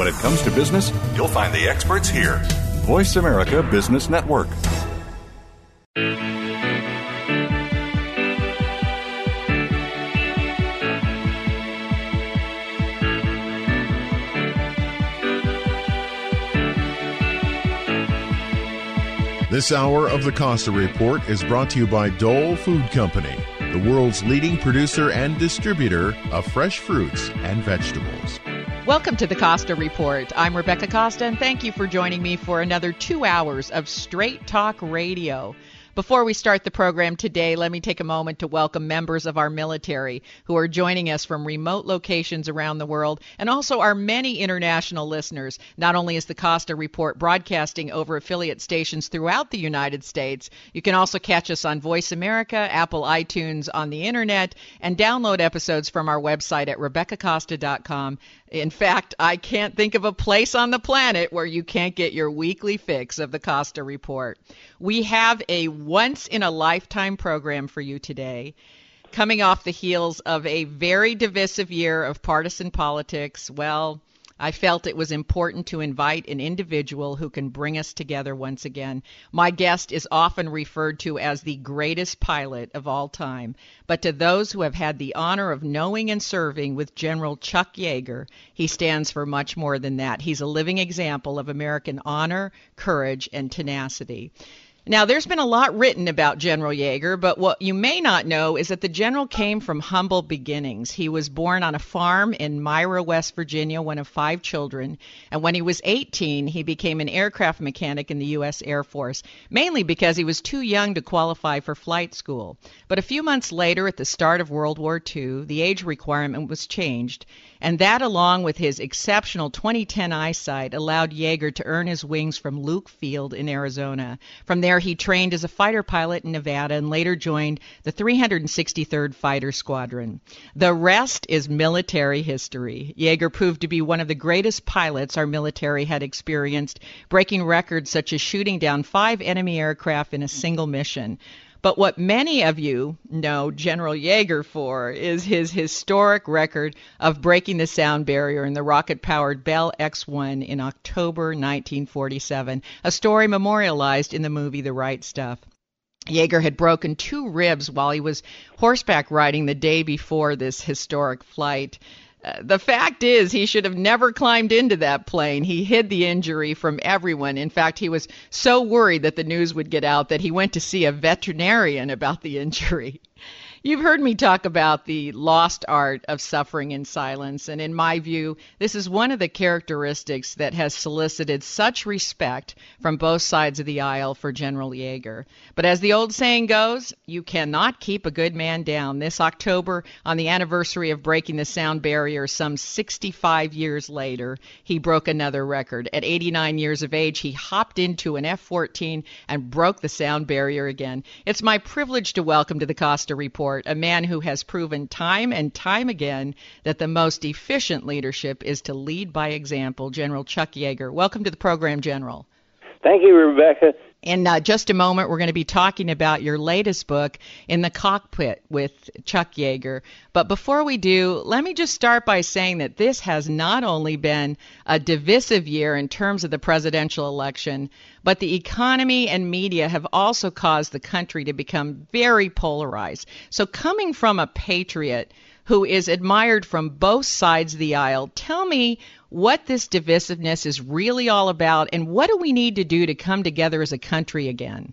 When it comes to business, you'll find the experts here. Voice America Business Network. This hour of the Costa Report is brought to you by Dole Food Company, the world's leading producer and distributor of fresh fruits and vegetables. Welcome to the Costa Report. I'm Rebecca Costa, and thank you for joining me for another two hours of straight talk radio. Before we start the program today, let me take a moment to welcome members of our military who are joining us from remote locations around the world and also our many international listeners. Not only is the Costa Report broadcasting over affiliate stations throughout the United States, you can also catch us on Voice America, Apple iTunes, on the internet, and download episodes from our website at RebeccaCosta.com in fact, I can't think of a place on the planet where you can't get your weekly fix of the Costa Report. We have a once in a lifetime program for you today. Coming off the heels of a very divisive year of partisan politics, well, I felt it was important to invite an individual who can bring us together once again. My guest is often referred to as the greatest pilot of all time, but to those who have had the honor of knowing and serving with General Chuck Yeager, he stands for much more than that. He's a living example of American honor, courage, and tenacity. Now, there's been a lot written about General Yeager, but what you may not know is that the general came from humble beginnings. He was born on a farm in Myra, West Virginia, one of five children, and when he was 18, he became an aircraft mechanic in the U.S. Air Force, mainly because he was too young to qualify for flight school. But a few months later, at the start of World War II, the age requirement was changed, and that, along with his exceptional 2010 eyesight, allowed Yeager to earn his wings from Luke Field in Arizona. From there, he trained as a fighter pilot in Nevada and later joined the 363rd Fighter Squadron. The rest is military history. Yeager proved to be one of the greatest pilots our military had experienced, breaking records such as shooting down five enemy aircraft in a single mission. But what many of you know General Yeager for is his historic record of breaking the sound barrier in the rocket powered Bell X 1 in October 1947, a story memorialized in the movie The Right Stuff. Yeager had broken two ribs while he was horseback riding the day before this historic flight. Uh, the fact is, he should have never climbed into that plane. He hid the injury from everyone. In fact, he was so worried that the news would get out that he went to see a veterinarian about the injury. You've heard me talk about the lost art of suffering in silence, and in my view, this is one of the characteristics that has solicited such respect from both sides of the aisle for General Yeager. But as the old saying goes, you cannot keep a good man down. This October, on the anniversary of breaking the sound barrier some 65 years later, he broke another record. At 89 years of age, he hopped into an F 14 and broke the sound barrier again. It's my privilege to welcome to the Costa Report a man who has proven time and time again that the most efficient leadership is to lead by example, General Chuck Yeager. Welcome to the program, General. Thank you, Rebecca. In uh, just a moment, we're going to be talking about your latest book, In the Cockpit with Chuck Yeager. But before we do, let me just start by saying that this has not only been a divisive year in terms of the presidential election, but the economy and media have also caused the country to become very polarized. So, coming from a patriot, who is admired from both sides of the aisle. Tell me what this divisiveness is really all about and what do we need to do to come together as a country again?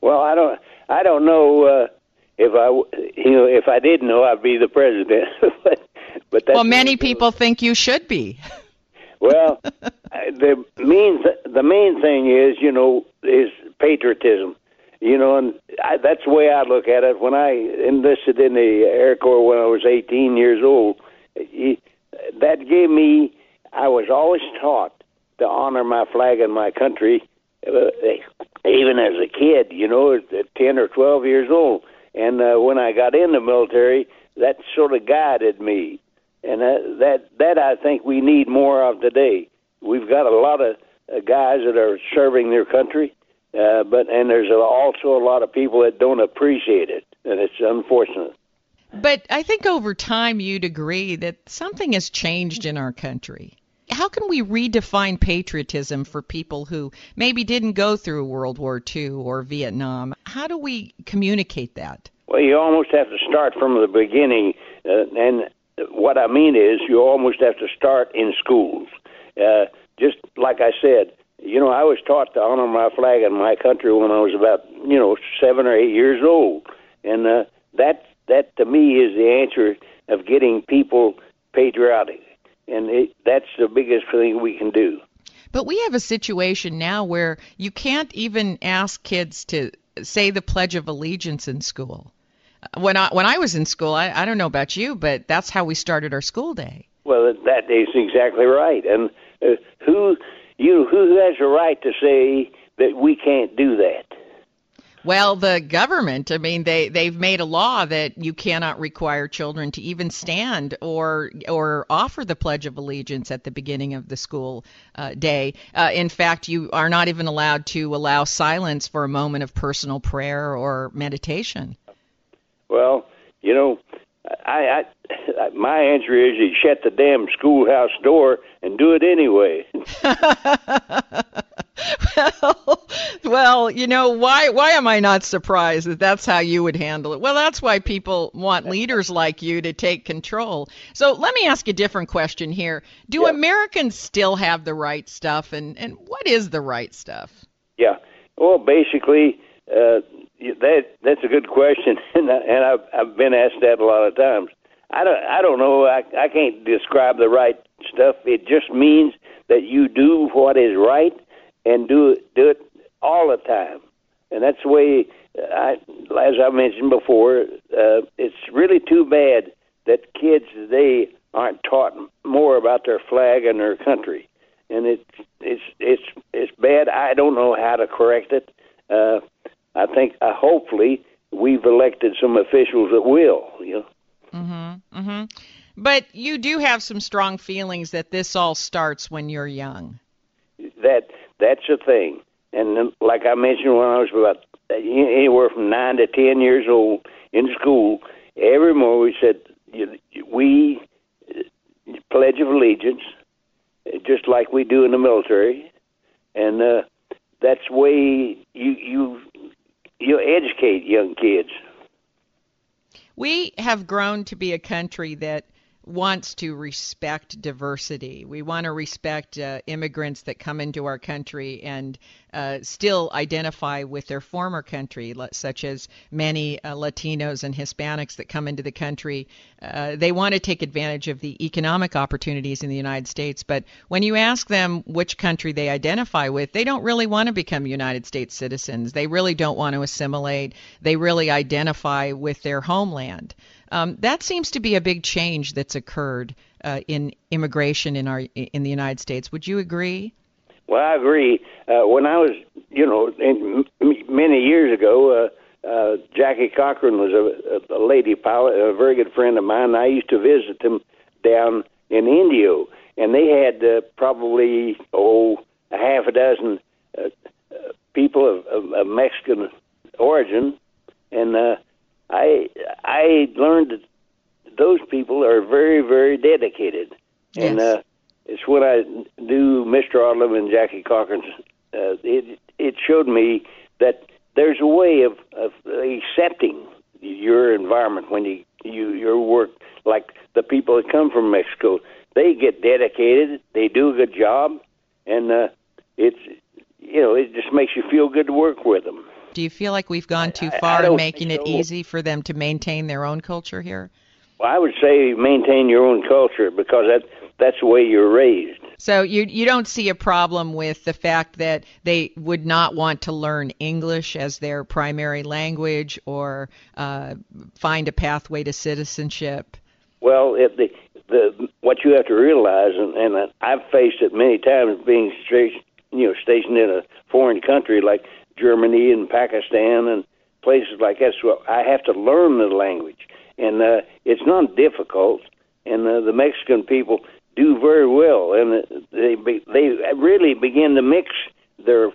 Well, I don't I don't know uh, if I you know if I did know I'd be the president. but but Well, many people think you should be. well, the main the main thing is, you know, is patriotism you know, and I, that's the way I look at it. When I enlisted in the Air Corps when I was 18 years old, he, that gave me. I was always taught to honor my flag and my country, uh, even as a kid. You know, at 10 or 12 years old. And uh, when I got in the military, that sort of guided me, and that that that I think we need more of today. We've got a lot of uh, guys that are serving their country uh, but and there's also a lot of people that don't appreciate it, and it's unfortunate. But I think over time you'd agree that something has changed in our country. How can we redefine patriotism for people who maybe didn't go through World War II or Vietnam? How do we communicate that? Well, you almost have to start from the beginning, uh, and what I mean is you almost have to start in schools. Uh, just like I said, you know, I was taught to honor my flag and my country when I was about, you know, seven or eight years old, and uh, that that to me is the answer of getting people patriotic, and it, that's the biggest thing we can do. But we have a situation now where you can't even ask kids to say the Pledge of Allegiance in school. When I when I was in school, I, I don't know about you, but that's how we started our school day. Well, that is exactly right. And uh, who you who has a right to say that we can't do that? Well, the government, I mean, they they've made a law that you cannot require children to even stand or or offer the Pledge of Allegiance at the beginning of the school uh, day. Uh, in fact, you are not even allowed to allow silence for a moment of personal prayer or meditation. Well, you know, I, I my answer is you shut the damn schoolhouse door and do it anyway. well, well, you know why? Why am I not surprised that that's how you would handle it? Well, that's why people want leaders like you to take control. So let me ask a different question here: Do yeah. Americans still have the right stuff, and and what is the right stuff? Yeah. Well, basically, uh, that that's a good question, and, I, and I've I've been asked that a lot of times. I don't I don't know. I I can't describe the right stuff. It just means that you do what is right and do it do it all the time. And that's the way I, as I mentioned before, uh, it's really too bad that kids today aren't taught more about their flag and their country. And it's it's it's it's bad. I don't know how to correct it. Uh, I think uh, hopefully we've elected some officials that will. You know. Mhm. Mhm. But you do have some strong feelings that this all starts when you're young. That that's the thing. And like I mentioned when I was about anywhere from nine to ten years old in school, every morning we said we uh, pledge of allegiance, just like we do in the military, and uh, that's way you you you educate young kids. We have grown to be a country that wants to respect diversity. We want to respect uh, immigrants that come into our country and uh, still identify with their former country, such as many uh, Latinos and Hispanics that come into the country. Uh, they want to take advantage of the economic opportunities in the United States, but when you ask them which country they identify with, they don't really want to become United States citizens. They really don't want to assimilate. They really identify with their homeland. Um, that seems to be a big change that's occurred uh, in immigration in our in the United States. Would you agree? Well, I agree. Uh, when I was, you know, in, many years ago, uh, uh, Jackie Cochran was a, a lady pilot, a very good friend of mine. I used to visit them down in Indio, and they had uh, probably oh a half a dozen uh, uh, people of, of, of Mexican origin, and uh, I I learned that those people are very very dedicated, yes. and uh, it's when I knew Mr. Odlum and Jackie Cochran. Uh, it it showed me that there's a way of, of accepting your environment when you you your work like the people that come from Mexico. They get dedicated. They do a good job, and uh, it's you know it just makes you feel good to work with them. Do you feel like we've gone too far in making it easy for them to maintain their own culture here? Well, I would say maintain your own culture because that that's the way you're raised. So you you don't see a problem with the fact that they would not want to learn English as their primary language or uh, find a pathway to citizenship. Well, if the the what you have to realize, and, and I've faced it many times, being straight, you know stationed in a foreign country like Germany and Pakistan and places like that. So I have to learn the language, and uh, it's not difficult. And uh, the Mexican people do very well, and uh, they be, they really begin to mix their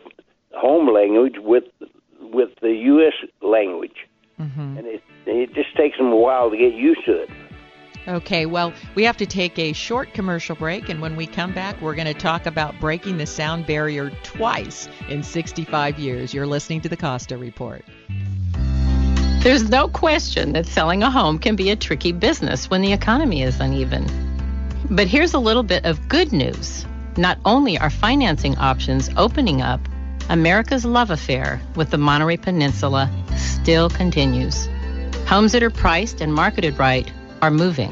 home language with with the U.S. language, mm-hmm. and it it just takes them a while to get used to it. Okay, well, we have to take a short commercial break, and when we come back, we're going to talk about breaking the sound barrier twice in 65 years. You're listening to the Costa Report. There's no question that selling a home can be a tricky business when the economy is uneven. But here's a little bit of good news. Not only are financing options opening up, America's love affair with the Monterey Peninsula still continues. Homes that are priced and marketed right are moving.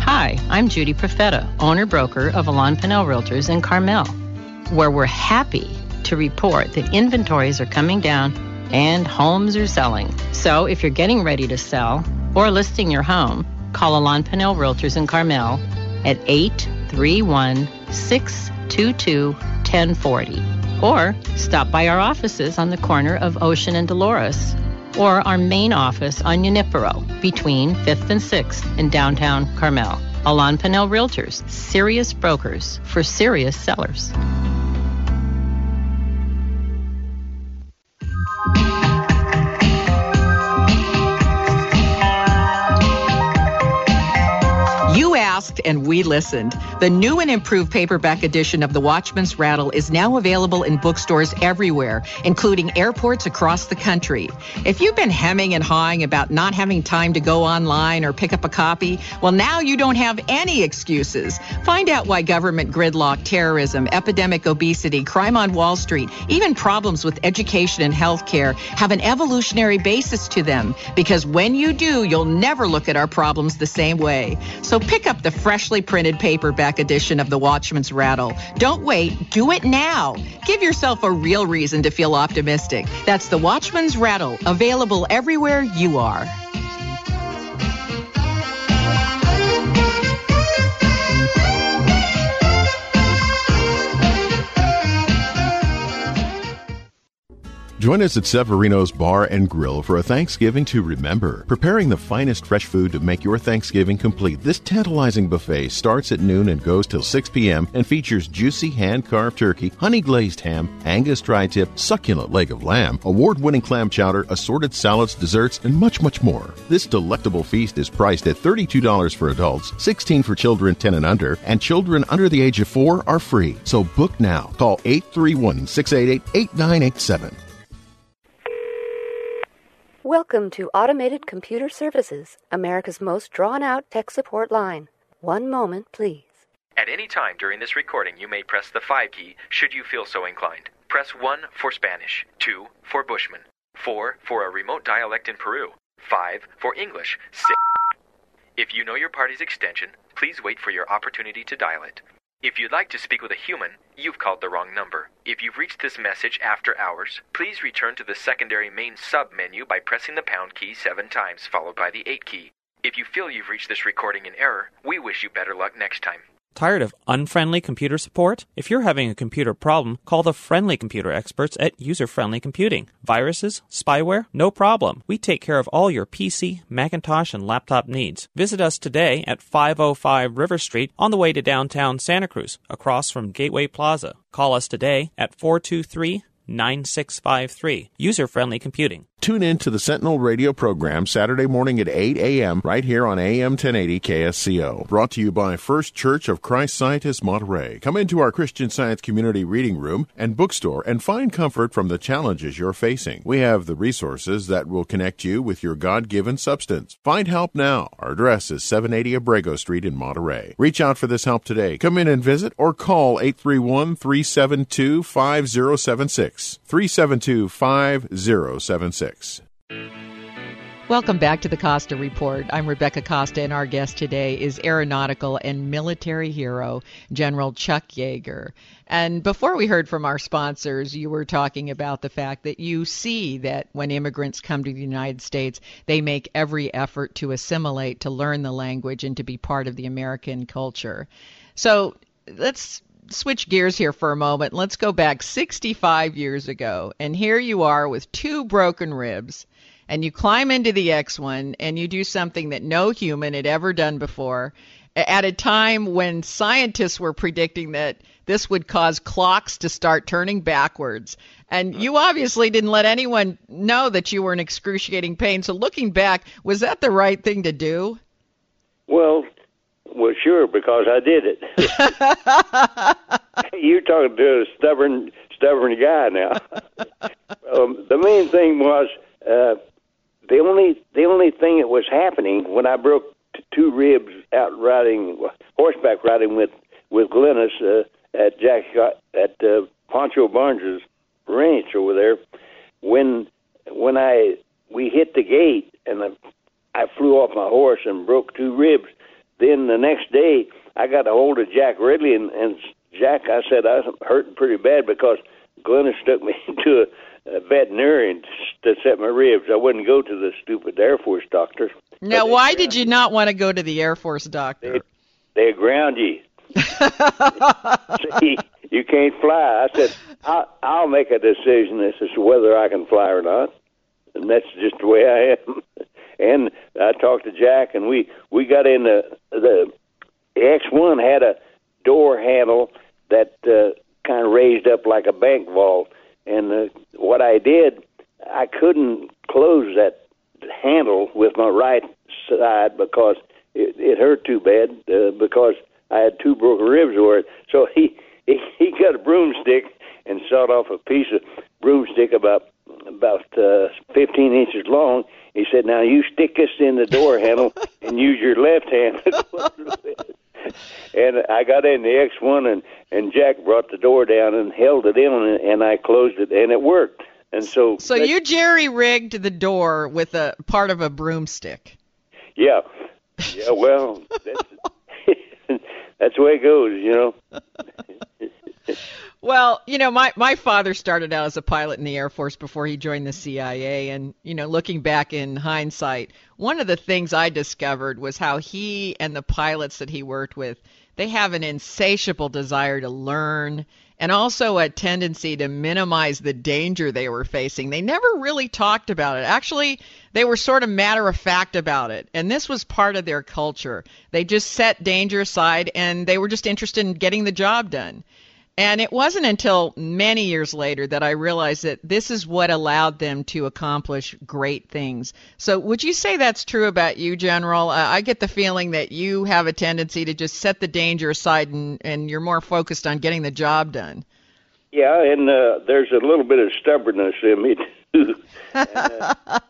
Hi, I'm Judy Profeta, owner broker of Alain Pinel Realtors in Carmel, where we're happy to report that inventories are coming down and homes are selling. So if you're getting ready to sell or listing your home, call Alain Pinel Realtors in Carmel at 831 622 1040 or stop by our offices on the corner of Ocean and Dolores or our main office on Junipero between 5th and 6th in downtown Carmel. Alain Pinel Realtors, serious brokers for serious sellers. Asked and we listened. The new and improved paperback edition of The Watchman's Rattle is now available in bookstores everywhere, including airports across the country. If you've been hemming and hawing about not having time to go online or pick up a copy, well, now you don't have any excuses. Find out why government gridlock, terrorism, epidemic obesity, crime on Wall Street, even problems with education and health care have an evolutionary basis to them. Because when you do, you'll never look at our problems the same way. So pick up the freshly printed paperback edition of The Watchman's Rattle. Don't wait, do it now. Give yourself a real reason to feel optimistic. That's The Watchman's Rattle, available everywhere you are. Join us at Severino's Bar and Grill for a Thanksgiving to remember. Preparing the finest fresh food to make your Thanksgiving complete. This tantalizing buffet starts at noon and goes till 6 p.m. and features juicy hand-carved turkey, honey glazed ham, Angus tri-tip, succulent leg of lamb, award-winning clam chowder, assorted salads, desserts, and much, much more. This delectable feast is priced at $32 for adults, 16 for children 10 and under, and children under the age of 4 are free. So book now. Call 831-688-8987. Welcome to Automated Computer Services, America's most drawn out tech support line. One moment, please. At any time during this recording, you may press the 5 key should you feel so inclined. Press 1 for Spanish, 2 for Bushman, 4 for a remote dialect in Peru, 5 for English, 6. If you know your party's extension, please wait for your opportunity to dial it. If you'd like to speak with a human, you've called the wrong number. If you've reached this message after hours, please return to the secondary main sub menu by pressing the pound key seven times, followed by the 8 key. If you feel you've reached this recording in error, we wish you better luck next time. Tired of unfriendly computer support? If you're having a computer problem, call the friendly computer experts at User Friendly Computing. Viruses, spyware, no problem. We take care of all your PC, Macintosh, and laptop needs. Visit us today at 505 River Street on the way to downtown Santa Cruz, across from Gateway Plaza. Call us today at 423 9653. User Friendly Computing. Tune in to the Sentinel radio program Saturday morning at 8 a.m. right here on AM 1080 KSCO. Brought to you by First Church of Christ Scientist Monterey. Come into our Christian Science Community Reading Room and Bookstore and find comfort from the challenges you're facing. We have the resources that will connect you with your God given substance. Find help now. Our address is 780 Abrego Street in Monterey. Reach out for this help today. Come in and visit or call 831 372 5076. 372 5076. Welcome back to the Costa Report. I'm Rebecca Costa, and our guest today is aeronautical and military hero General Chuck Yeager. And before we heard from our sponsors, you were talking about the fact that you see that when immigrants come to the United States, they make every effort to assimilate, to learn the language, and to be part of the American culture. So let's switch gears here for a moment. Let's go back 65 years ago. And here you are with two broken ribs, and you climb into the X 1 and you do something that no human had ever done before at a time when scientists were predicting that this would cause clocks to start turning backwards. And you obviously didn't let anyone know that you were in excruciating pain. So looking back, was that the right thing to do? Well, Well, sure, because I did it. You're talking to a stubborn, stubborn guy now. um, the main thing was uh, the only the only thing that was happening when I broke t- two ribs out riding horseback riding with with Glennis uh, at Jack at uh, Pancho Barnes's ranch over there. When when I we hit the gate and I, I flew off my horse and broke two ribs. Then the next day I got a hold of Jack Ridley and, and Jack, I said I was hurting pretty bad because Glennis took me to a, a veterinarian to set my ribs. I wouldn't go to the stupid Air Force doctor. Now, why did you not want to go to the Air Force doctor? They, they ground you. See, you can't fly. I said, I'll, I'll make a decision as to whether I can fly or not, and that's just the way I am. and I talked to Jack, and we we got in the the X1 had a door handle that uh, kind of raised up like a bank vault, and uh, what I did, I couldn't close that handle with my right side because it, it hurt too bad uh, because I had two broken ribs over it. So he he, he got a broomstick and sawed off a piece of broomstick about about uh, 15 inches long. He said, "Now you stick this in the door handle and use your left hand." and I got in the X1 and and Jack brought the door down and held it in and, and I closed it and it worked. And so So you jerry rigged the door with a part of a broomstick. Yeah. Yeah, well, that's that's the way it goes, you know. Well, you know, my my father started out as a pilot in the Air Force before he joined the CIA and, you know, looking back in hindsight, one of the things I discovered was how he and the pilots that he worked with, they have an insatiable desire to learn and also a tendency to minimize the danger they were facing. They never really talked about it. Actually, they were sort of matter of fact about it. And this was part of their culture. They just set danger aside and they were just interested in getting the job done. And it wasn't until many years later that I realized that this is what allowed them to accomplish great things. So, would you say that's true about you, General? Uh, I get the feeling that you have a tendency to just set the danger aside and, and you're more focused on getting the job done. Yeah, and uh, there's a little bit of stubbornness in me, too. and, uh,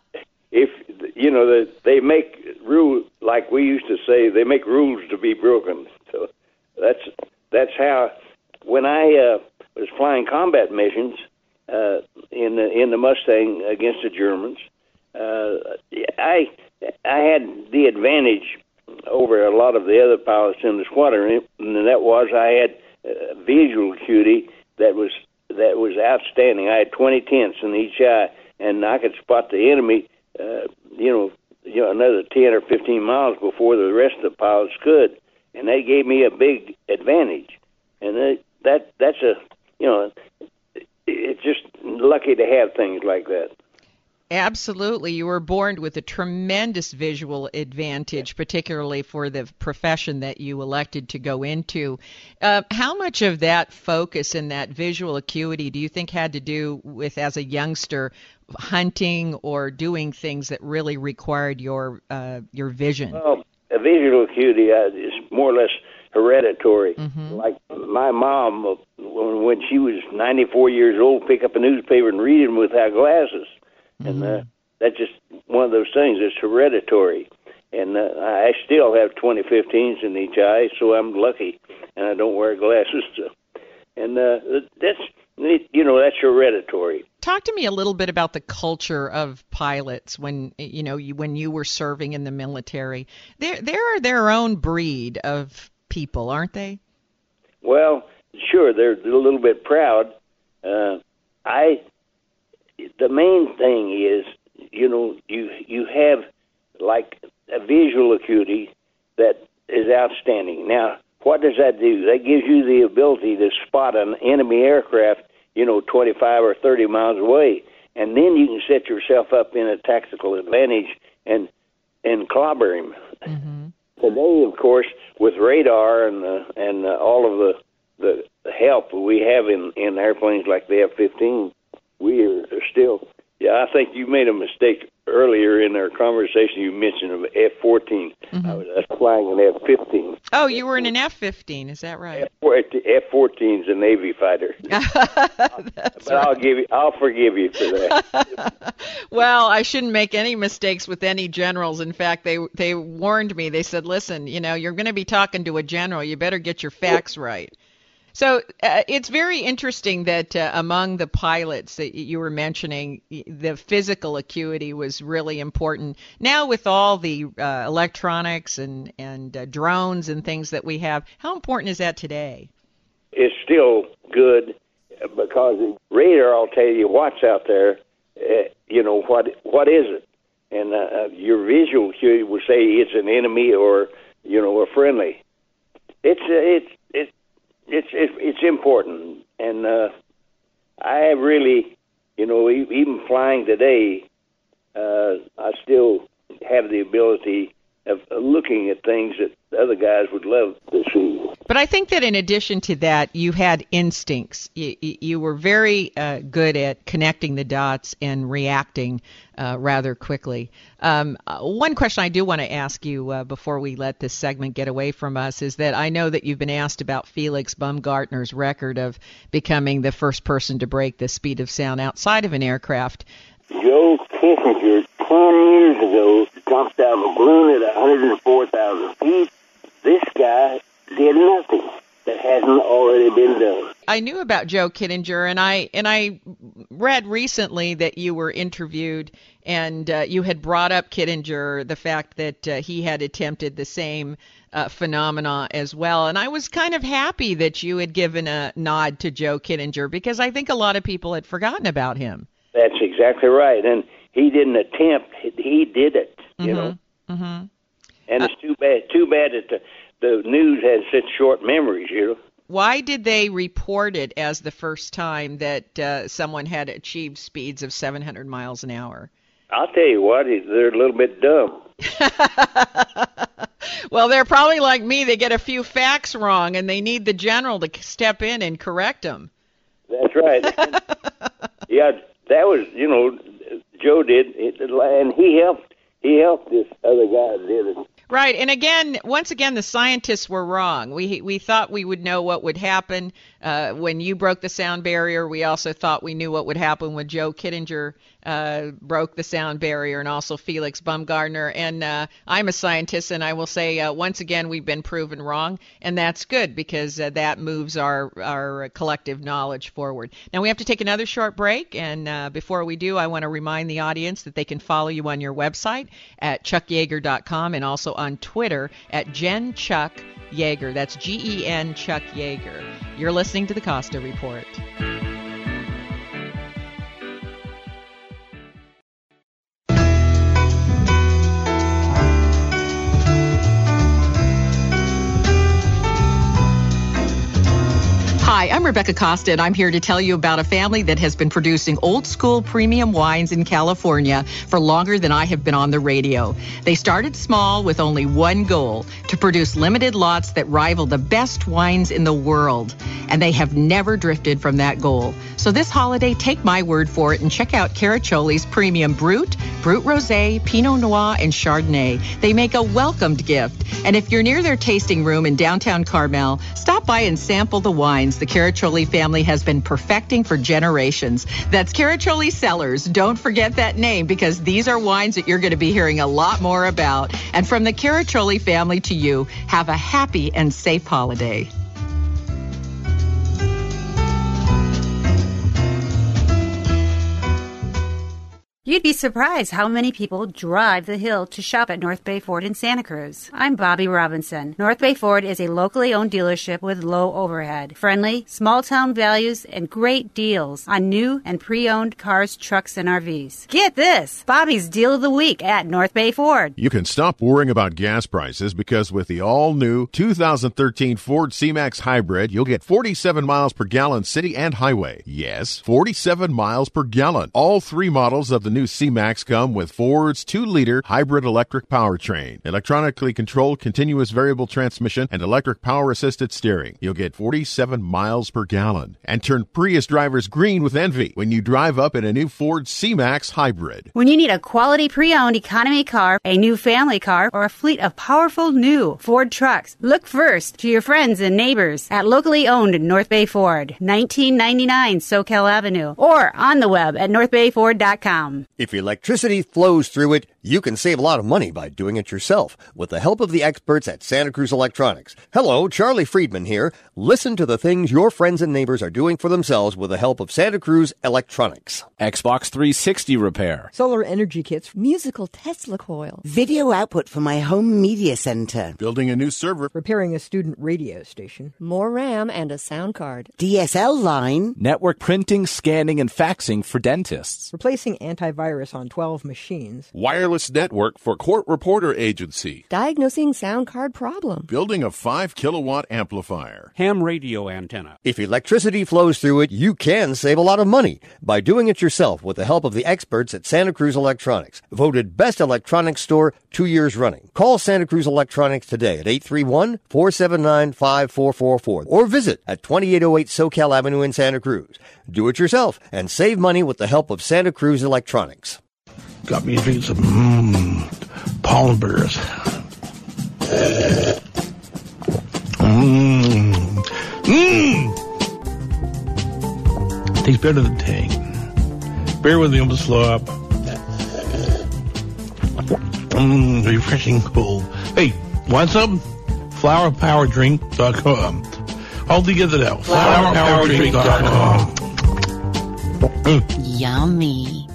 if, you know, the, they make rules, like we used to say, they make rules to be broken. So, that's that's how when I uh, was flying combat missions uh, in the in the Mustang against the Germans, uh, I I had the advantage over a lot of the other pilots in the squadron, and that was I had uh, visual acuity that was that was outstanding. I had 20 tenths in each eye, and I could spot the enemy, uh, you know, you know, another 10 or 15 miles before the rest of the pilots could, and that gave me a big advantage. And that that that's a you know it's just lucky to have things like that. Absolutely. You were born with a tremendous visual advantage, particularly for the profession that you elected to go into. Uh, how much of that focus and that visual acuity do you think had to do with, as a youngster, hunting or doing things that really required your uh, your vision? Well, visual acuity uh, is more or less hereditary. Mm-hmm. Like my mom, when she was 94 years old, pick up a newspaper and read it without glasses, mm-hmm. and uh, that's just one of those things. It's hereditary, and uh, I still have 2015s in each eye, so I'm lucky, and I don't wear glasses. So. And uh, that's you know that's hereditary. Talk to me a little bit about the culture of pilots when you know you, when you were serving in the military. They're they're their own breed of people, aren't they? Well, sure, they're a little bit proud. Uh, I the main thing is, you know, you you have like a visual acuity that is outstanding. Now, what does that do? That gives you the ability to spot an enemy aircraft, you know, 25 or 30 miles away, and then you can set yourself up in a tactical advantage and and clobber him. Mm-hmm. Today, of course, with radar and uh, and uh, all of the the help we have in in airplanes like the F-15, we are still. Yeah, I think you made a mistake earlier in our conversation you mentioned of F 14. Mm-hmm. I was flying an F 15. Oh, you were in an F 15, is that right? F 14 is a Navy fighter. but right. I'll give you, I'll forgive you for that. well, I shouldn't make any mistakes with any generals. In fact, they they warned me. They said, "Listen, you know, you're going to be talking to a general. You better get your facts right." So uh, it's very interesting that uh, among the pilots that you were mentioning, the physical acuity was really important. Now with all the uh, electronics and and uh, drones and things that we have, how important is that today? It's still good because radar will tell you what's out there. Uh, you know what what is it, and uh, your visual acuity will say it's an enemy or you know a friendly. It's it's it's it's important, and uh, I really, you know, even flying today, uh, I still have the ability of looking at things that other guys would love to see. But I think that in addition to that, you had instincts. You, you were very uh, good at connecting the dots and reacting uh, rather quickly. Um, uh, one question I do want to ask you uh, before we let this segment get away from us is that I know that you've been asked about Felix Baumgartner's record of becoming the first person to break the speed of sound outside of an aircraft. Joe Kittinger, 10 years ago, jumped out of a balloon at 104,000 feet. This guy did nothing that hasn't already been done. I knew about Joe Kittinger, and I and I read recently that you were interviewed, and uh, you had brought up Kittinger, the fact that uh, he had attempted the same uh, phenomena as well, and I was kind of happy that you had given a nod to Joe Kittinger because I think a lot of people had forgotten about him. That's exactly right, and he didn't attempt; he did it. You mm-hmm. know. Mm-hmm. And it's too bad. Too bad that the, the news has such short memories. You know. Why did they report it as the first time that uh, someone had achieved speeds of 700 miles an hour? I'll tell you what, they're a little bit dumb. well, they're probably like me. They get a few facts wrong, and they need the general to step in and correct them. That's right. yeah, that was, you know, Joe did, and he helped. He helped this other guy did it. Right, and again, once again, the scientists were wrong. We we thought we would know what would happen uh, when you broke the sound barrier. We also thought we knew what would happen when Joe Kittinger uh, broke the sound barrier, and also Felix Baumgartner. And uh, I'm a scientist, and I will say uh, once again we've been proven wrong, and that's good because uh, that moves our our collective knowledge forward. Now we have to take another short break, and uh, before we do, I want to remind the audience that they can follow you on your website at chuckyeager.com and also on Twitter at Gen Chuck Yeager. That's G E N Chuck Yeager. You're listening to the Costa Report. Hi, I'm Rebecca Costa, and I'm here to tell you about a family that has been producing old school premium wines in California for longer than I have been on the radio. They started small with only one goal to produce limited lots that rival the best wines in the world, and they have never drifted from that goal. So this holiday, take my word for it and check out Caraccioli's premium Brut, Brut Rosé, Pinot Noir, and Chardonnay. They make a welcomed gift. And if you're near their tasting room in downtown Carmel, stop by and sample the wines the Caraccioli family has been perfecting for generations. That's Caraccioli Cellars. Don't forget that name because these are wines that you're going to be hearing a lot more about. And from the Caraccioli family to you, have a happy and safe holiday. You'd be surprised how many people drive the hill to shop at North Bay Ford in Santa Cruz. I'm Bobby Robinson. North Bay Ford is a locally owned dealership with low overhead, friendly, small town values, and great deals on new and pre owned cars, trucks, and RVs. Get this Bobby's deal of the week at North Bay Ford. You can stop worrying about gas prices because with the all new 2013 Ford C Max Hybrid, you'll get 47 miles per gallon city and highway. Yes, 47 miles per gallon. All three models of the new C-Max come with Ford's 2-liter hybrid electric powertrain, electronically controlled continuous variable transmission, and electric power-assisted steering. You'll get 47 miles per gallon and turn Prius drivers green with envy when you drive up in a new Ford C-Max hybrid. When you need a quality pre-owned economy car, a new family car, or a fleet of powerful new Ford trucks, look first to your friends and neighbors at locally owned North Bay Ford, 1999 Soquel Avenue, or on the web at northbayford.com. If electricity flows through it, you can save a lot of money by doing it yourself with the help of the experts at Santa Cruz Electronics. Hello, Charlie Friedman here. Listen to the things your friends and neighbors are doing for themselves with the help of Santa Cruz Electronics. Xbox 360 repair, solar energy kits, musical Tesla coil, video output for my home media center, building a new server, repairing a student radio station, more RAM and a sound card, DSL line, network printing, scanning, and faxing for dentists, replacing antivirus on 12 machines, wireless network for court reporter agency, diagnosing sound card problem, building a 5 kilowatt amplifier, ham radio antenna. If electricity flows through it, you can save a lot of money by doing it yourself with the help of the experts at Santa Cruz Electronics, voted best electronics store two years running. Call Santa Cruz Electronics today at 831-479-5444 or visit at 2808 Soquel Avenue in Santa Cruz. Do it yourself and save money with the help of Santa Cruz Electronics got me drinking some mmm, pollen bears. Mmm. Mmm. Tastes better than Tang. Bear with me, I'm slow up. Mmm, refreshing cool. Hey, want some? FlowerPowerDrink.com. All together now. FlowerPowerDrink.com. Mm. Yummy.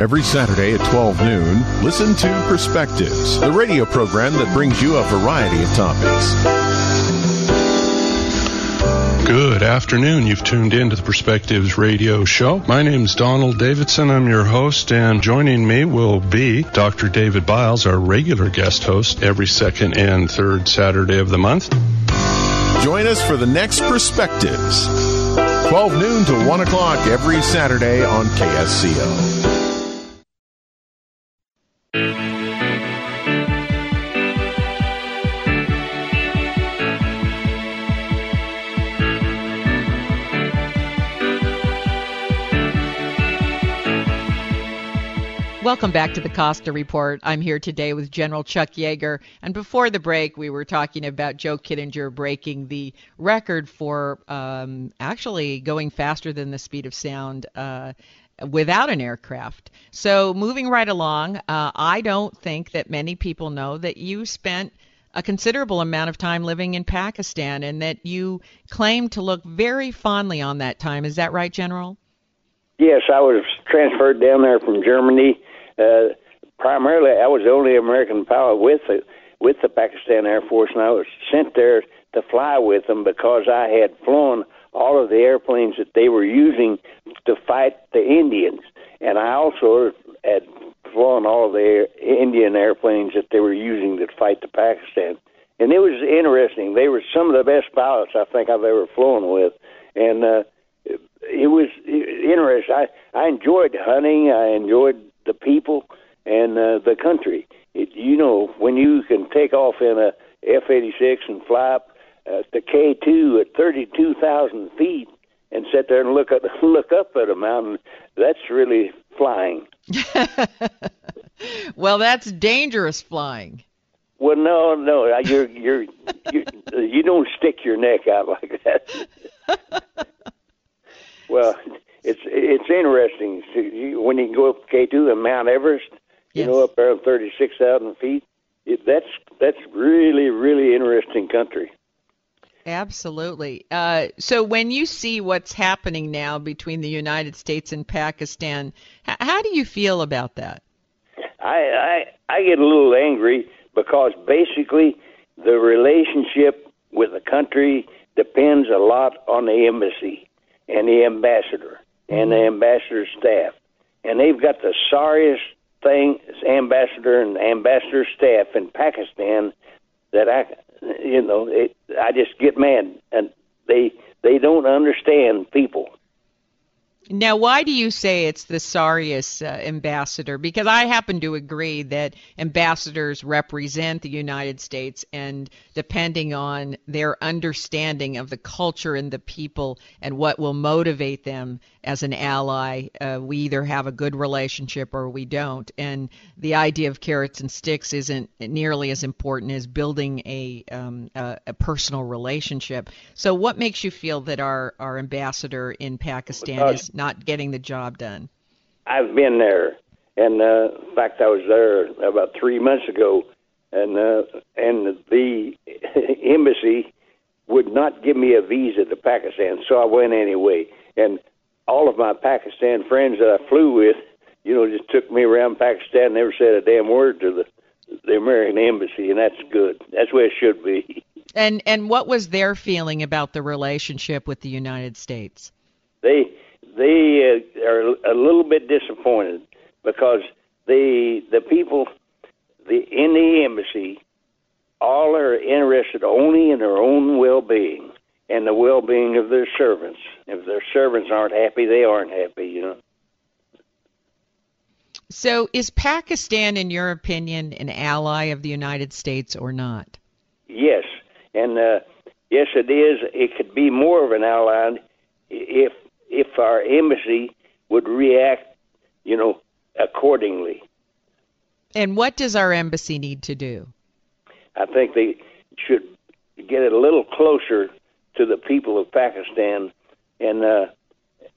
Every Saturday at 12 noon, listen to Perspectives, the radio program that brings you a variety of topics. Good afternoon. You've tuned in to the Perspectives radio show. My name is Donald Davidson. I'm your host, and joining me will be Dr. David Biles, our regular guest host every second and third Saturday of the month. Join us for the next Perspectives. 12 noon to 1 o'clock every Saturday on KSCO. Welcome back to the Costa Report. I'm here today with General Chuck Yeager. And before the break, we were talking about Joe Kittinger breaking the record for um, actually going faster than the speed of sound uh, without an aircraft. So, moving right along, uh, I don't think that many people know that you spent a considerable amount of time living in Pakistan and that you claim to look very fondly on that time. Is that right, General? Yes, I was transferred down there from Germany uh, primarily, I was the only American pilot with the with the Pakistan Air Force, and I was sent there to fly with them because I had flown all of the airplanes that they were using to fight the Indians, and I also had flown all of the Indian airplanes that they were using to fight the Pakistan. And it was interesting. They were some of the best pilots I think I've ever flown with, and uh, it was interesting. I I enjoyed hunting. I enjoyed the people and uh, the country. It, you know, when you can take off in a F-86 and fly up uh, the K2 at 32,000 feet and sit there and look up look up at a mountain, that's really flying. well, that's dangerous flying. Well, no, no, you're you're, you're you don't stick your neck out like that. well, it's it's interesting you go up K two and Mount Everest. You know, up there six thousand feet. It, that's that's really really interesting country. Absolutely. Uh, so when you see what's happening now between the United States and Pakistan, h- how do you feel about that? I, I I get a little angry because basically the relationship with the country depends a lot on the embassy and the ambassador and the ambassador's staff. And they've got the sorriest thing, ambassador and ambassador staff in Pakistan that I, you know, it, I just get mad, and they they don't understand people. Now, why do you say it's the sorriest uh, ambassador? Because I happen to agree that ambassadors represent the United States, and depending on their understanding of the culture and the people and what will motivate them as an ally, uh, we either have a good relationship or we don't. And the idea of carrots and sticks isn't nearly as important as building a, um, a, a personal relationship. So, what makes you feel that our, our ambassador in Pakistan Because- is not getting the job done? I've been there, and uh, in fact, I was there about three months ago, and uh, and the embassy would not give me a visa to Pakistan, so I went anyway. And all of my Pakistan friends that I flew with, you know, just took me around Pakistan, never said a damn word to the the American embassy, and that's good. That's where it should be. And and what was their feeling about the relationship with the United States? They they uh, are a little bit disappointed because the the people the in the embassy all are interested only in their own well-being and the well-being of their servants. If their servants aren't happy, they aren't happy. You know. So, is Pakistan, in your opinion, an ally of the United States or not? Yes, and uh, yes, it is. It could be more of an ally if if our embassy would react, you know, accordingly. And what does our embassy need to do? I think they should get a little closer to the people of Pakistan and uh,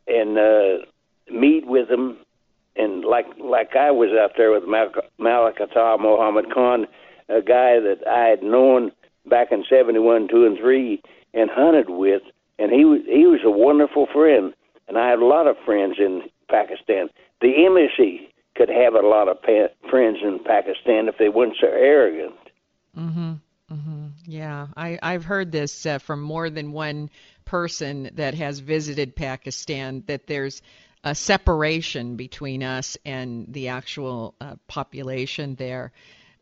and uh, meet with them. And like like I was out there with Mal- Malik Atta Mohammed Khan, a guy that I had known back in '71, two and three, and hunted with, and he was he was a wonderful friend. And I had a lot of friends in Pakistan. The embassy could have a lot of pa- friends in Pakistan if they weren't so arrogant. Mm-hmm. Mm-hmm. Yeah, I, I've heard this uh, from more than one person that has visited Pakistan that there's a separation between us and the actual uh, population there.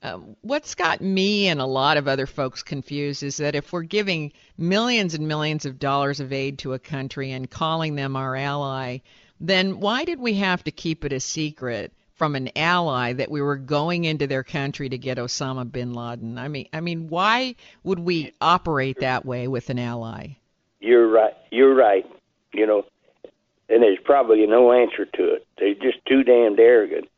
Uh, what's got me and a lot of other folks confused is that if we're giving millions and millions of dollars of aid to a country and calling them our ally, then why did we have to keep it a secret from an ally that we were going into their country to get Osama bin Laden? I mean, I mean, why would we operate that way with an ally? You're right. You're right. You know, and there's probably no answer to it. They're just too damned arrogant.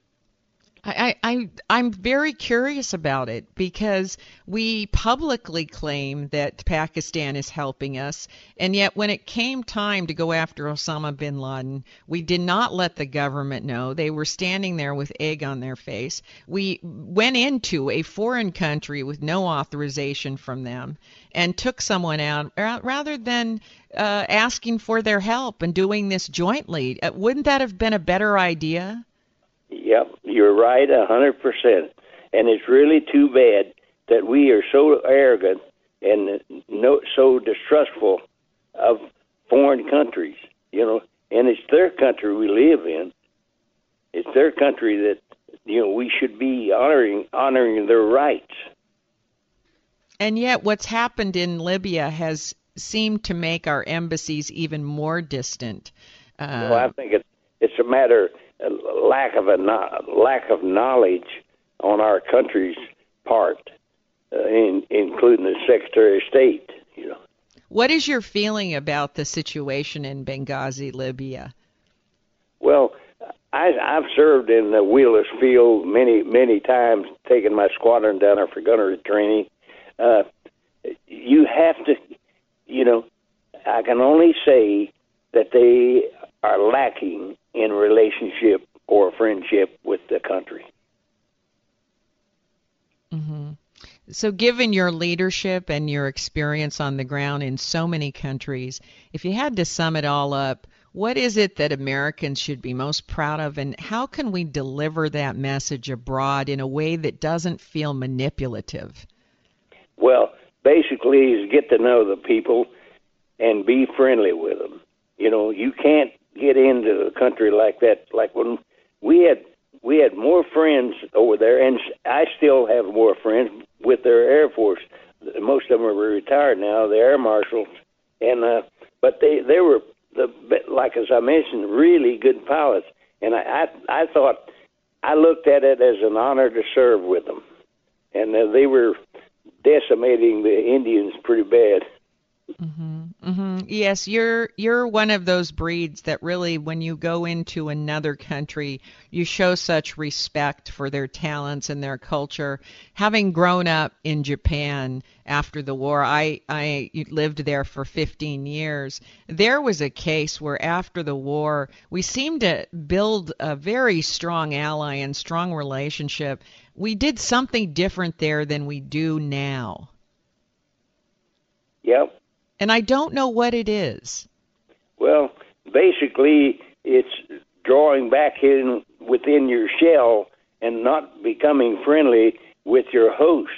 I, I, I'm very curious about it because we publicly claim that Pakistan is helping us, and yet when it came time to go after Osama bin Laden, we did not let the government know. They were standing there with egg on their face. We went into a foreign country with no authorization from them and took someone out rather than uh, asking for their help and doing this jointly. Uh, wouldn't that have been a better idea? Yep, you're right a hundred percent. And it's really too bad that we are so arrogant and no, so distrustful of foreign countries. You know, and it's their country we live in. It's their country that you know we should be honoring honoring their rights. And yet, what's happened in Libya has seemed to make our embassies even more distant. Uh, well, I think it's it's a matter lack of a lack of knowledge on our country's part, uh, in, including the Secretary of State. You know. What is your feeling about the situation in Benghazi, Libya? Well, I, I've served in the Wheelus field many, many times, taking my squadron down there for gunnery training. Uh, you have to, you know, I can only say that they are lacking in relationship or friendship with the country. Mm-hmm. So, given your leadership and your experience on the ground in so many countries, if you had to sum it all up, what is it that Americans should be most proud of, and how can we deliver that message abroad in a way that doesn't feel manipulative? Well, basically, is get to know the people and be friendly with them. You know, you can't get into a country like that. Like when we had we had more friends over there, and I still have more friends with their Air Force. Most of them are retired now, the Air Marshals, and uh, but they they were the like as I mentioned, really good pilots. And I I, I thought I looked at it as an honor to serve with them, and uh, they were decimating the Indians pretty bad. Mm-hmm. Mm-hmm. Yes, you're you're one of those breeds that really, when you go into another country, you show such respect for their talents and their culture. Having grown up in Japan after the war, I I lived there for 15 years. There was a case where after the war, we seemed to build a very strong ally and strong relationship. We did something different there than we do now. Yep and I don't know what it is. Well, basically, it's drawing back in within your shell and not becoming friendly with your host.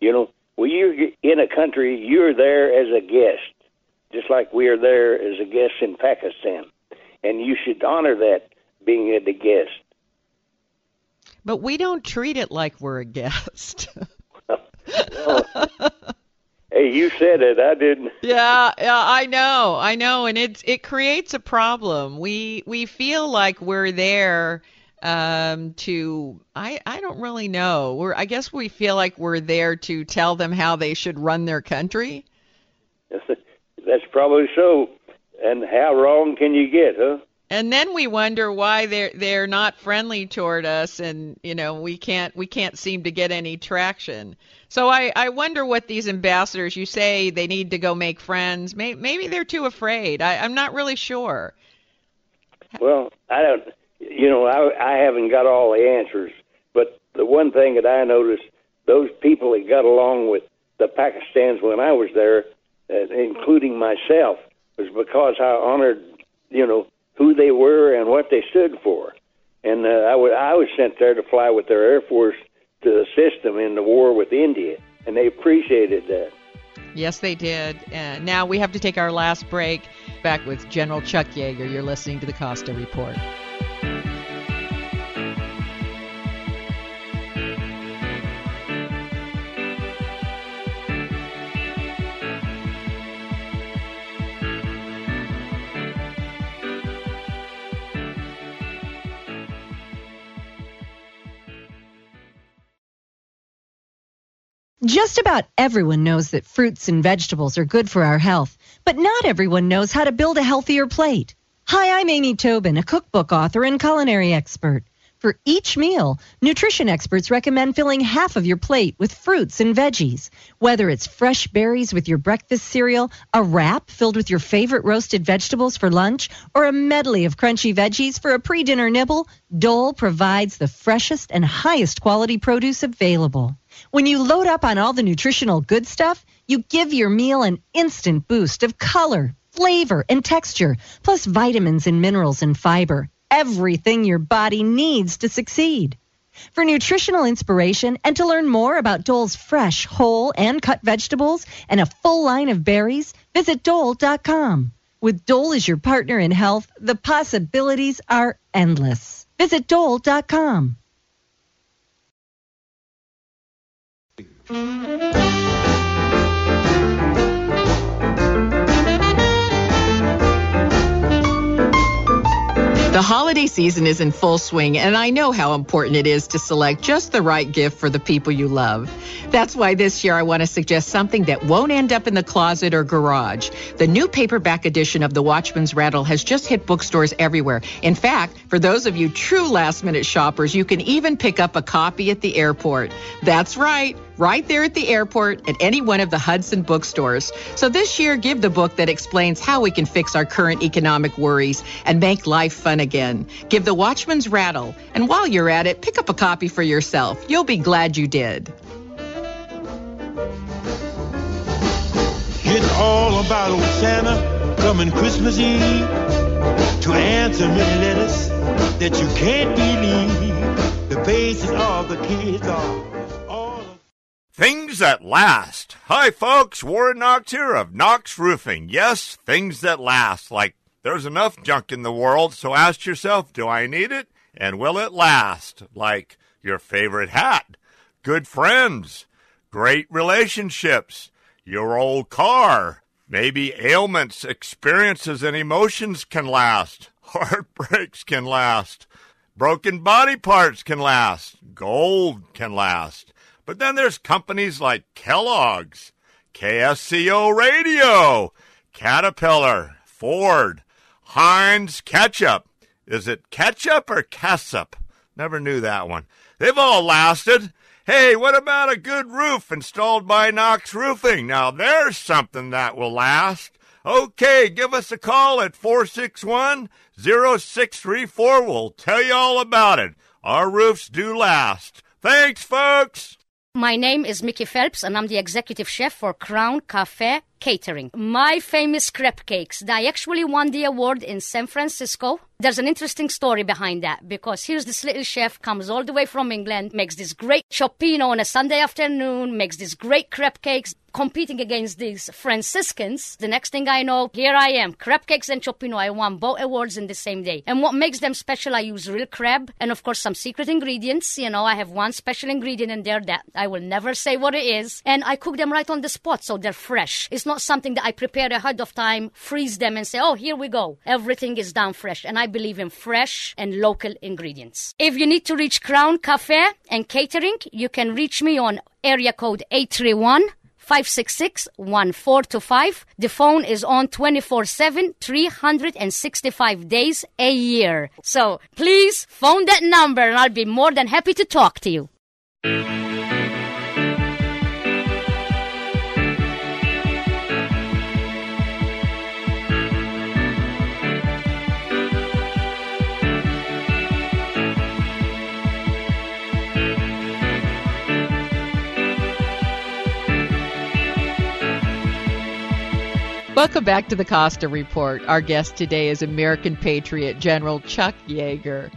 You know, when you're in a country, you're there as a guest, just like we are there as a guest in Pakistan, and you should honor that being a guest. But we don't treat it like we're a guest. well, you said it. I didn't. Yeah, yeah, I know, I know, and it's it creates a problem. We we feel like we're there um, to I I don't really know. We're I guess we feel like we're there to tell them how they should run their country. That's probably so. And how wrong can you get, huh? And then we wonder why they're they're not friendly toward us and you know we can't we can't seem to get any traction. So i i wonder what these ambassadors you say they need to go make friends. Maybe, maybe they're too afraid. I, i'm not really sure. Well i don't you know i i haven't got all the answers but the one thing that i noticed those people that got along with the pakistans when i was there uh, including myself was because i honored you know who they were and what they stood for. And uh, I, w- I was sent there to fly with their Air Force to assist them in the war with India, and they appreciated that. Yes, they did. Uh, now we have to take our last break. Back with General Chuck Yeager. You're listening to the Costa Report. Just about everyone knows that fruits and vegetables are good for our health, but not everyone knows how to build a healthier plate. Hi, I'm Amy Tobin, a cookbook author and culinary expert. For each meal, nutrition experts recommend filling half of your plate with fruits and veggies. Whether it's fresh berries with your breakfast cereal, a wrap filled with your favorite roasted vegetables for lunch, or a medley of crunchy veggies for a pre dinner nibble, Dole provides the freshest and highest quality produce available. When you load up on all the nutritional good stuff, you give your meal an instant boost of color, flavor, and texture, plus vitamins and minerals and fiber everything your body needs to succeed. For nutritional inspiration and to learn more about Dole's fresh, whole, and cut vegetables and a full line of berries, visit Dole.com. With Dole as your partner in health, the possibilities are endless. Visit Dole.com. The holiday season is in full swing, and I know how important it is to select just the right gift for the people you love. That's why this year I want to suggest something that won't end up in the closet or garage. The new paperback edition of The Watchman's Rattle has just hit bookstores everywhere. In fact, for those of you true last minute shoppers, you can even pick up a copy at the airport. That's right right there at the airport at any one of the Hudson bookstores. So this year, give the book that explains how we can fix our current economic worries and make life fun again. Give The Watchman's Rattle. And while you're at it, pick up a copy for yourself. You'll be glad you did. It's all about old Santa coming Christmas Eve to answer many letters that you can't believe. The faces of the kids are Things that last. Hi, folks. Warren Knox here of Knox Roofing. Yes, things that last. Like there's enough junk in the world, so ask yourself, do I need it? And will it last? Like your favorite hat, good friends, great relationships, your old car, Maybe ailments, experiences, and emotions can last. Heartbreaks can last. Broken body parts can last. Gold can last. But then there's companies like Kellogg's, KSCO Radio, Caterpillar, Ford, Heinz Ketchup. Is it ketchup or ketchup? Never knew that one. They've all lasted. Hey, what about a good roof installed by Knox Roofing? Now there's something that will last. Okay, give us a call at 461 0634. We'll tell you all about it. Our roofs do last. Thanks, folks. My name is Mickey Phelps, and I'm the executive chef for Crown Cafe Catering. My famous crepe cakes, they actually won the award in San Francisco. There's an interesting story behind that because here's this little chef comes all the way from England, makes this great cioppino on a Sunday afternoon, makes these great crepe cakes, competing against these Franciscans. The next thing I know, here I am, crab cakes and cioppino. I won both awards in the same day. And what makes them special, I use real crab and of course some secret ingredients. You know, I have one special ingredient in there that I will never say what it is, and I cook them right on the spot so they're fresh. It's not something that I prepare ahead of time, freeze them, and say, oh, here we go. Everything is done fresh. And I believe in fresh and local ingredients. If you need to reach Crown Cafe and Catering, you can reach me on area code 831 566 1425. The phone is on 24 7, 365 days a year. So please phone that number and I'll be more than happy to talk to you. Welcome back to the Costa Report. Our guest today is American Patriot General Chuck Yeager.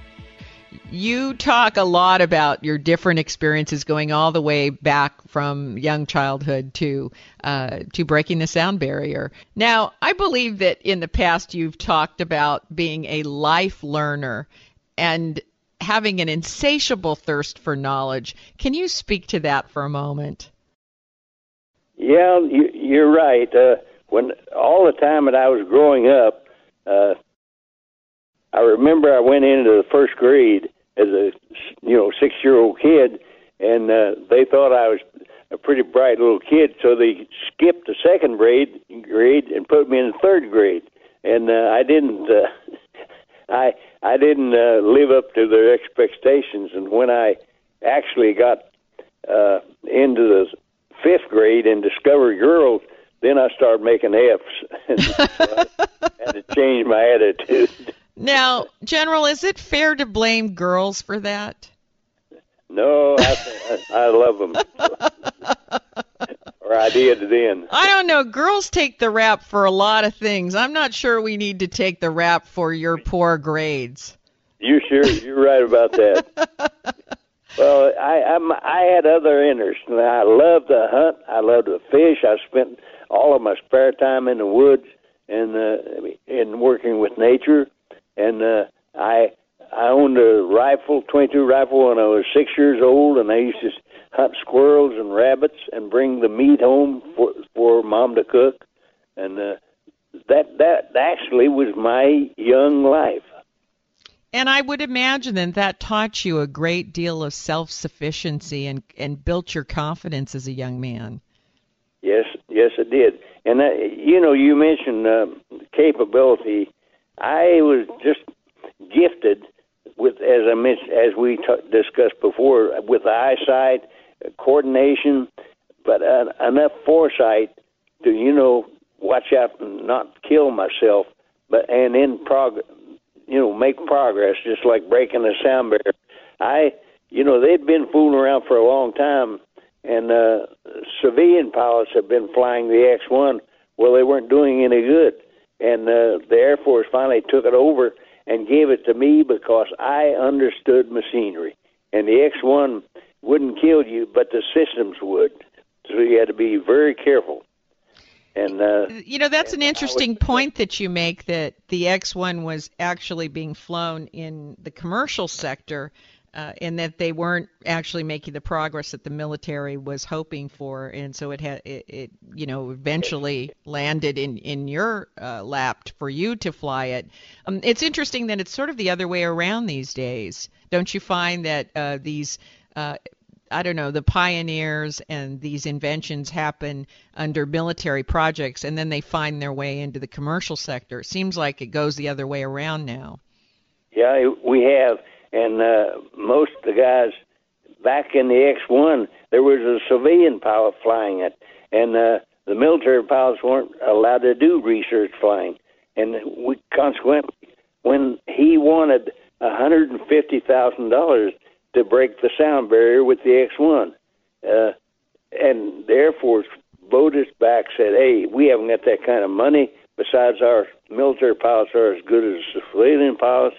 You talk a lot about your different experiences going all the way back from young childhood to uh, to breaking the sound barrier. Now, I believe that in the past you've talked about being a life learner and having an insatiable thirst for knowledge. Can you speak to that for a moment? Yeah, you, you're right. Uh, when all the time that I was growing up, uh, I remember I went into the first grade as a you know six year old kid, and uh, they thought I was a pretty bright little kid, so they skipped the second grade grade and put me in the third grade, and uh, I didn't. Uh, I I didn't uh, live up to their expectations, and when I actually got uh, into the fifth grade and discovered girls, then I started making F's. so I had to change my attitude. Now, General, is it fair to blame girls for that? No, I, I, love them. or I did then. I don't know. Girls take the rap for a lot of things. I'm not sure we need to take the rap for your poor grades. You sure? You're right about that. well, I I'm, I had other interests. I love to hunt. I love to fish. I spent all of my spare time in the woods and uh, in working with nature. And uh, I I owned a rifle, 22 rifle, when I was six years old, and I used to hunt squirrels and rabbits and bring the meat home for for mom to cook. And uh, that that actually was my young life. And I would imagine that that taught you a great deal of self sufficiency and and built your confidence as a young man. Yes, yes, it did. And uh, you know, you mentioned uh, capability. I was just gifted with, as I mentioned, as we t- discussed before, with eyesight, coordination, but uh, enough foresight to you know watch out and not kill myself, but and in progress, you know, make progress, just like breaking a sound barrier. I, you know, they'd been fooling around for a long time and uh, civilian pilots have been flying the X-1. Well, they weren't doing any good, and uh, the Air Force finally took it over and gave it to me because I understood machinery, and the X-1 wouldn't kill you, but the systems would. So you had to be very careful. And uh, you know that's an interesting point that you make that the X1 was actually being flown in the commercial sector uh, and that they weren't actually making the progress that the military was hoping for, and so it had it, it you know eventually landed in in your uh, lap for you to fly it. Um, it's interesting that it's sort of the other way around these days. Don't you find that uh, these uh, I don't know, the pioneers and these inventions happen under military projects and then they find their way into the commercial sector. It seems like it goes the other way around now. Yeah, we have. And uh, most of the guys back in the X 1, there was a civilian pilot flying it. And uh, the military pilots weren't allowed to do research flying. And we consequently, when he wanted $150,000 to break the sound barrier with the X1. Uh, and the Air Force voted back, said, hey, we haven't got that kind of money. Besides, our military pilots are as good as the civilian pilots.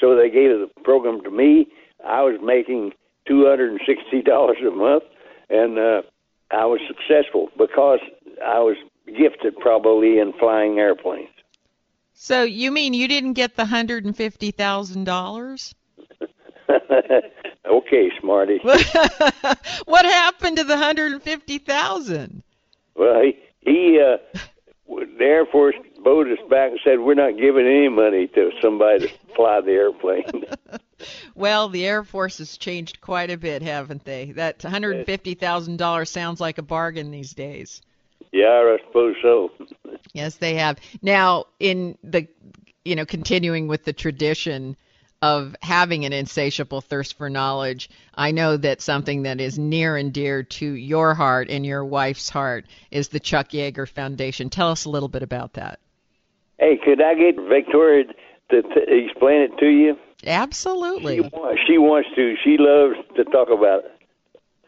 So they gave the program to me. I was making $260 a month, and uh, I was successful because I was gifted probably in flying airplanes. So you mean you didn't get the hundred and fifty thousand dollars? okay, Smarty. what happened to the hundred and fifty thousand? Well, he, he uh, the Air Force voted us back and said we're not giving any money to somebody to fly the airplane. well, the Air Force has changed quite a bit, haven't they? That one hundred and fifty thousand dollars sounds like a bargain these days. Yeah, I suppose so. yes, they have. Now, in the you know, continuing with the tradition of having an insatiable thirst for knowledge, I know that something that is near and dear to your heart and your wife's heart is the Chuck Yeager Foundation. Tell us a little bit about that. Hey, could I get Victoria to t- explain it to you? Absolutely. She, she wants to. She loves to talk about it.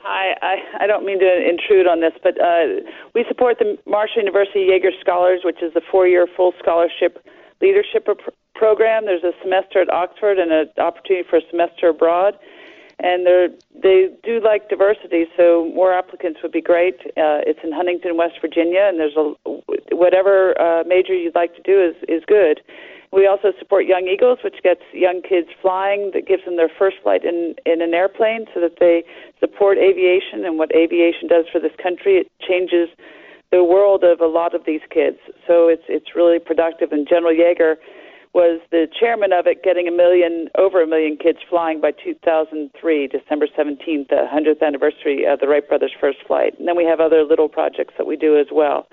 Hi, I, I don't mean to intrude on this, but uh, we support the Marshall University Yeager Scholars, which is the four-year full scholarship leadership program. There's a semester at Oxford and an opportunity for a semester abroad. And they they do like diversity, so more applicants would be great. Uh, it's in Huntington, West Virginia, and there's a whatever uh, major you'd like to do is is good. We also support Young Eagles, which gets young kids flying, that gives them their first flight in in an airplane, so that they support aviation and what aviation does for this country. It changes the world of a lot of these kids, so it's it's really productive. And General Yeager was the chairman of it, getting a million, over a million kids flying by 2003, December 17th, the 100th anniversary of the Wright brothers' first flight. And then we have other little projects that we do as well.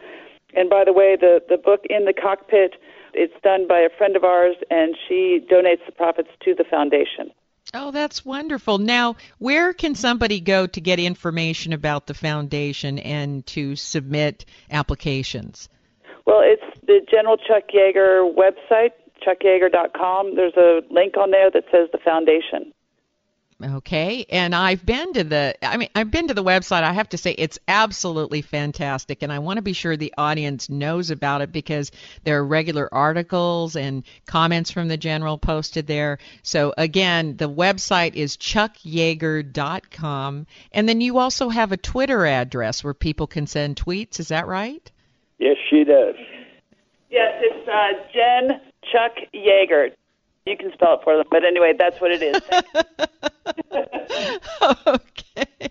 And by the way, the the book in the cockpit, it's done by a friend of ours, and she donates the profits to the foundation. Oh, that's wonderful. Now, where can somebody go to get information about the foundation and to submit applications? Well, it's the General Chuck Yeager website, chuckyeager.com. There's a link on there that says the foundation. Okay, and I've been to the I mean I've been to the website. I have to say it's absolutely fantastic and I want to be sure the audience knows about it because there are regular articles and comments from the general posted there. So again, the website is chuckyeager.com and then you also have a Twitter address where people can send tweets, is that right? Yes, she does. Yes, it's uh, Jen Chuck Yeager. You can spell it for them, but anyway, that's what it is. okay.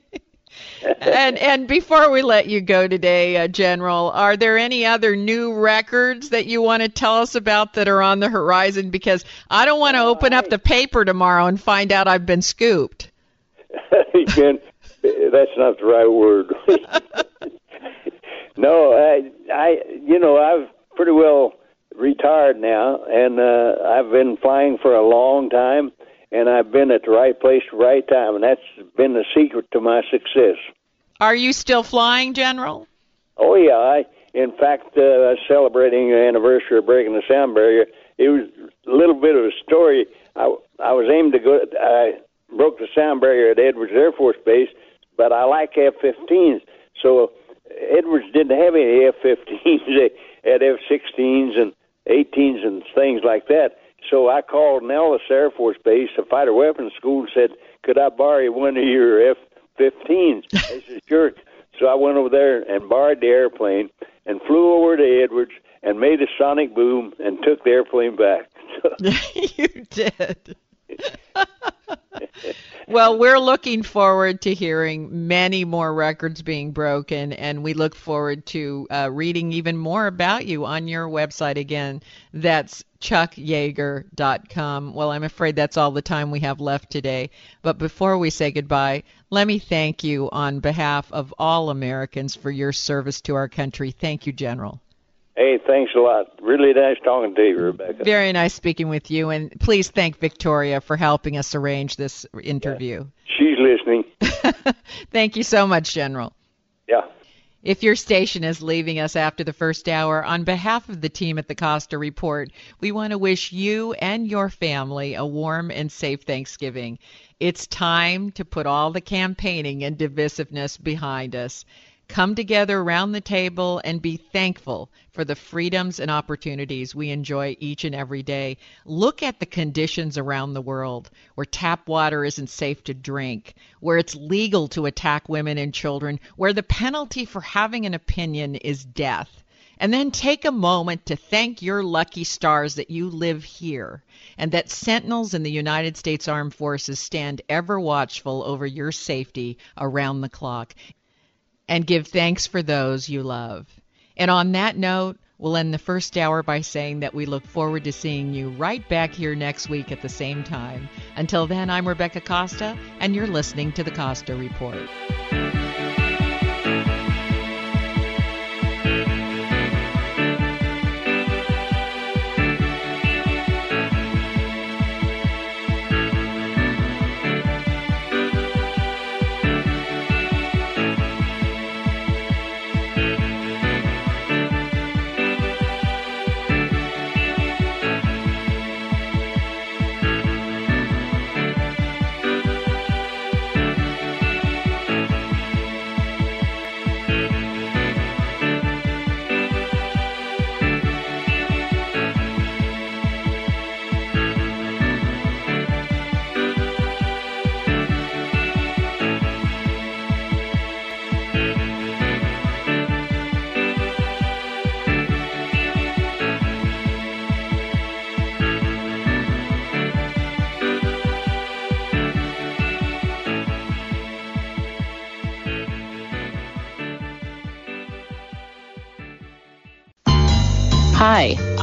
and and before we let you go today, uh, General, are there any other new records that you want to tell us about that are on the horizon? Because I don't want to open up the paper tomorrow and find out I've been scooped. Again, that's not the right word. no, I, I, you know, I've pretty well retired now, and uh, I've been flying for a long time, and I've been at the right place, the right time, and that's been the secret to my success. Are you still flying, General? Oh yeah, I. In fact, uh, celebrating the anniversary of breaking the sound barrier, it was a little bit of a story. I I was aimed to go. I broke the sound barrier at Edwards Air Force Base, but I like F-15s, so Edwards didn't have any F-15s. They had F-16s and 18s and things like that. So I called Nellis Air Force Base, a fighter weapons school, and said, "Could I borrow one of your F-15s?" they said, "Sure." So I went over there and borrowed the airplane and flew over to Edwards and made a sonic boom and took the airplane back. you did. Well, we're looking forward to hearing many more records being broken, and we look forward to uh, reading even more about you on your website again. That's chuckyeager.com. Well, I'm afraid that's all the time we have left today. But before we say goodbye, let me thank you on behalf of all Americans for your service to our country. Thank you, General. Hey, thanks a lot. Really nice talking to you, Rebecca. Very nice speaking with you, and please thank Victoria for helping us arrange this interview. Yeah, she's listening. thank you so much, General. Yeah. If your station is leaving us after the first hour, on behalf of the team at the Costa Report, we want to wish you and your family a warm and safe Thanksgiving. It's time to put all the campaigning and divisiveness behind us come together around the table and be thankful for the freedoms and opportunities we enjoy each and every day. Look at the conditions around the world where tap water isn't safe to drink, where it's legal to attack women and children, where the penalty for having an opinion is death. And then take a moment to thank your lucky stars that you live here and that sentinels in the United States Armed Forces stand ever watchful over your safety around the clock and give thanks for those you love. And on that note, we'll end the first hour by saying that we look forward to seeing you right back here next week at the same time. Until then, I'm Rebecca Costa, and you're listening to the Costa Report.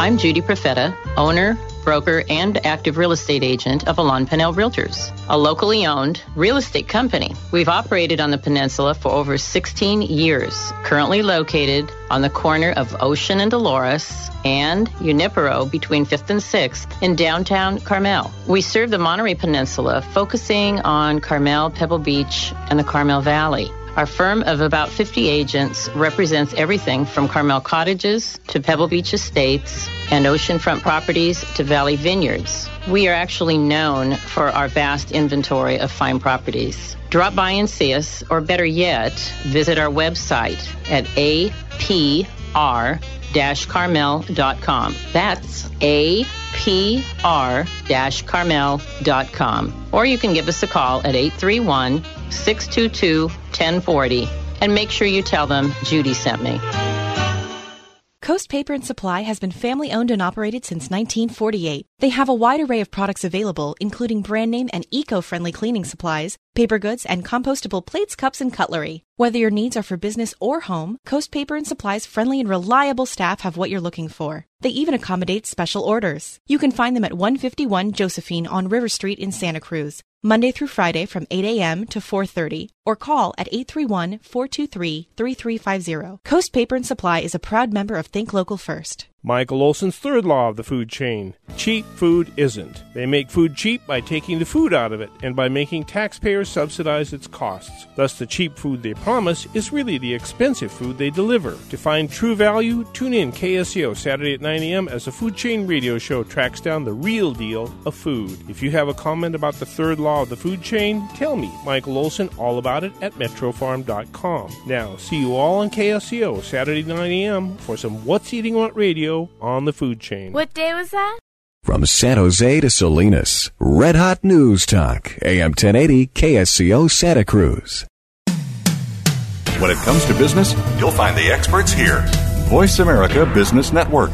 I'm Judy Profeta, owner, broker, and active real estate agent of Alain Pinel Realtors, a locally owned real estate company. We've operated on the peninsula for over 16 years, currently located on the corner of Ocean and Dolores and Junipero between 5th and 6th in downtown Carmel. We serve the Monterey Peninsula, focusing on Carmel, Pebble Beach, and the Carmel Valley. Our firm of about 50 agents represents everything from Carmel Cottages to Pebble Beach Estates and oceanfront properties to Valley Vineyards. We are actually known for our vast inventory of fine properties. Drop by and see us, or better yet, visit our website at apr-carmel.com. That's apr-carmel.com. Or you can give us a call at 831 622 1040 and make sure you tell them Judy sent me. Coast Paper and Supply has been family owned and operated since 1948. They have a wide array of products available, including brand name and eco friendly cleaning supplies, paper goods, and compostable plates, cups, and cutlery. Whether your needs are for business or home, Coast Paper and Supply's friendly and reliable staff have what you're looking for. They even accommodate special orders. You can find them at 151 Josephine on River Street in Santa Cruz. Monday through Friday from 8 a.m. to 4.30 or call at 831-423-3350. Coast Paper and Supply is a proud member of Think Local First. Michael Olson's third law of the food chain cheap food isn't. They make food cheap by taking the food out of it and by making taxpayers subsidize its costs. Thus, the cheap food they promise is really the expensive food they deliver. To find true value, tune in KSCO Saturday at 9 a.m. as the Food Chain Radio Show tracks down the real deal of food. If you have a comment about the third law of the food chain, tell me, Michael Olson, all about it at metrofarm.com. Now, see you all on KSCO Saturday 9 a.m. for some What's Eating What Radio on the food chain. What day was that? From San Jose to Salinas, Red Hot News Talk, AM 1080 KSCO Santa Cruz. When it comes to business, you'll find the experts here. Voice America Business Network.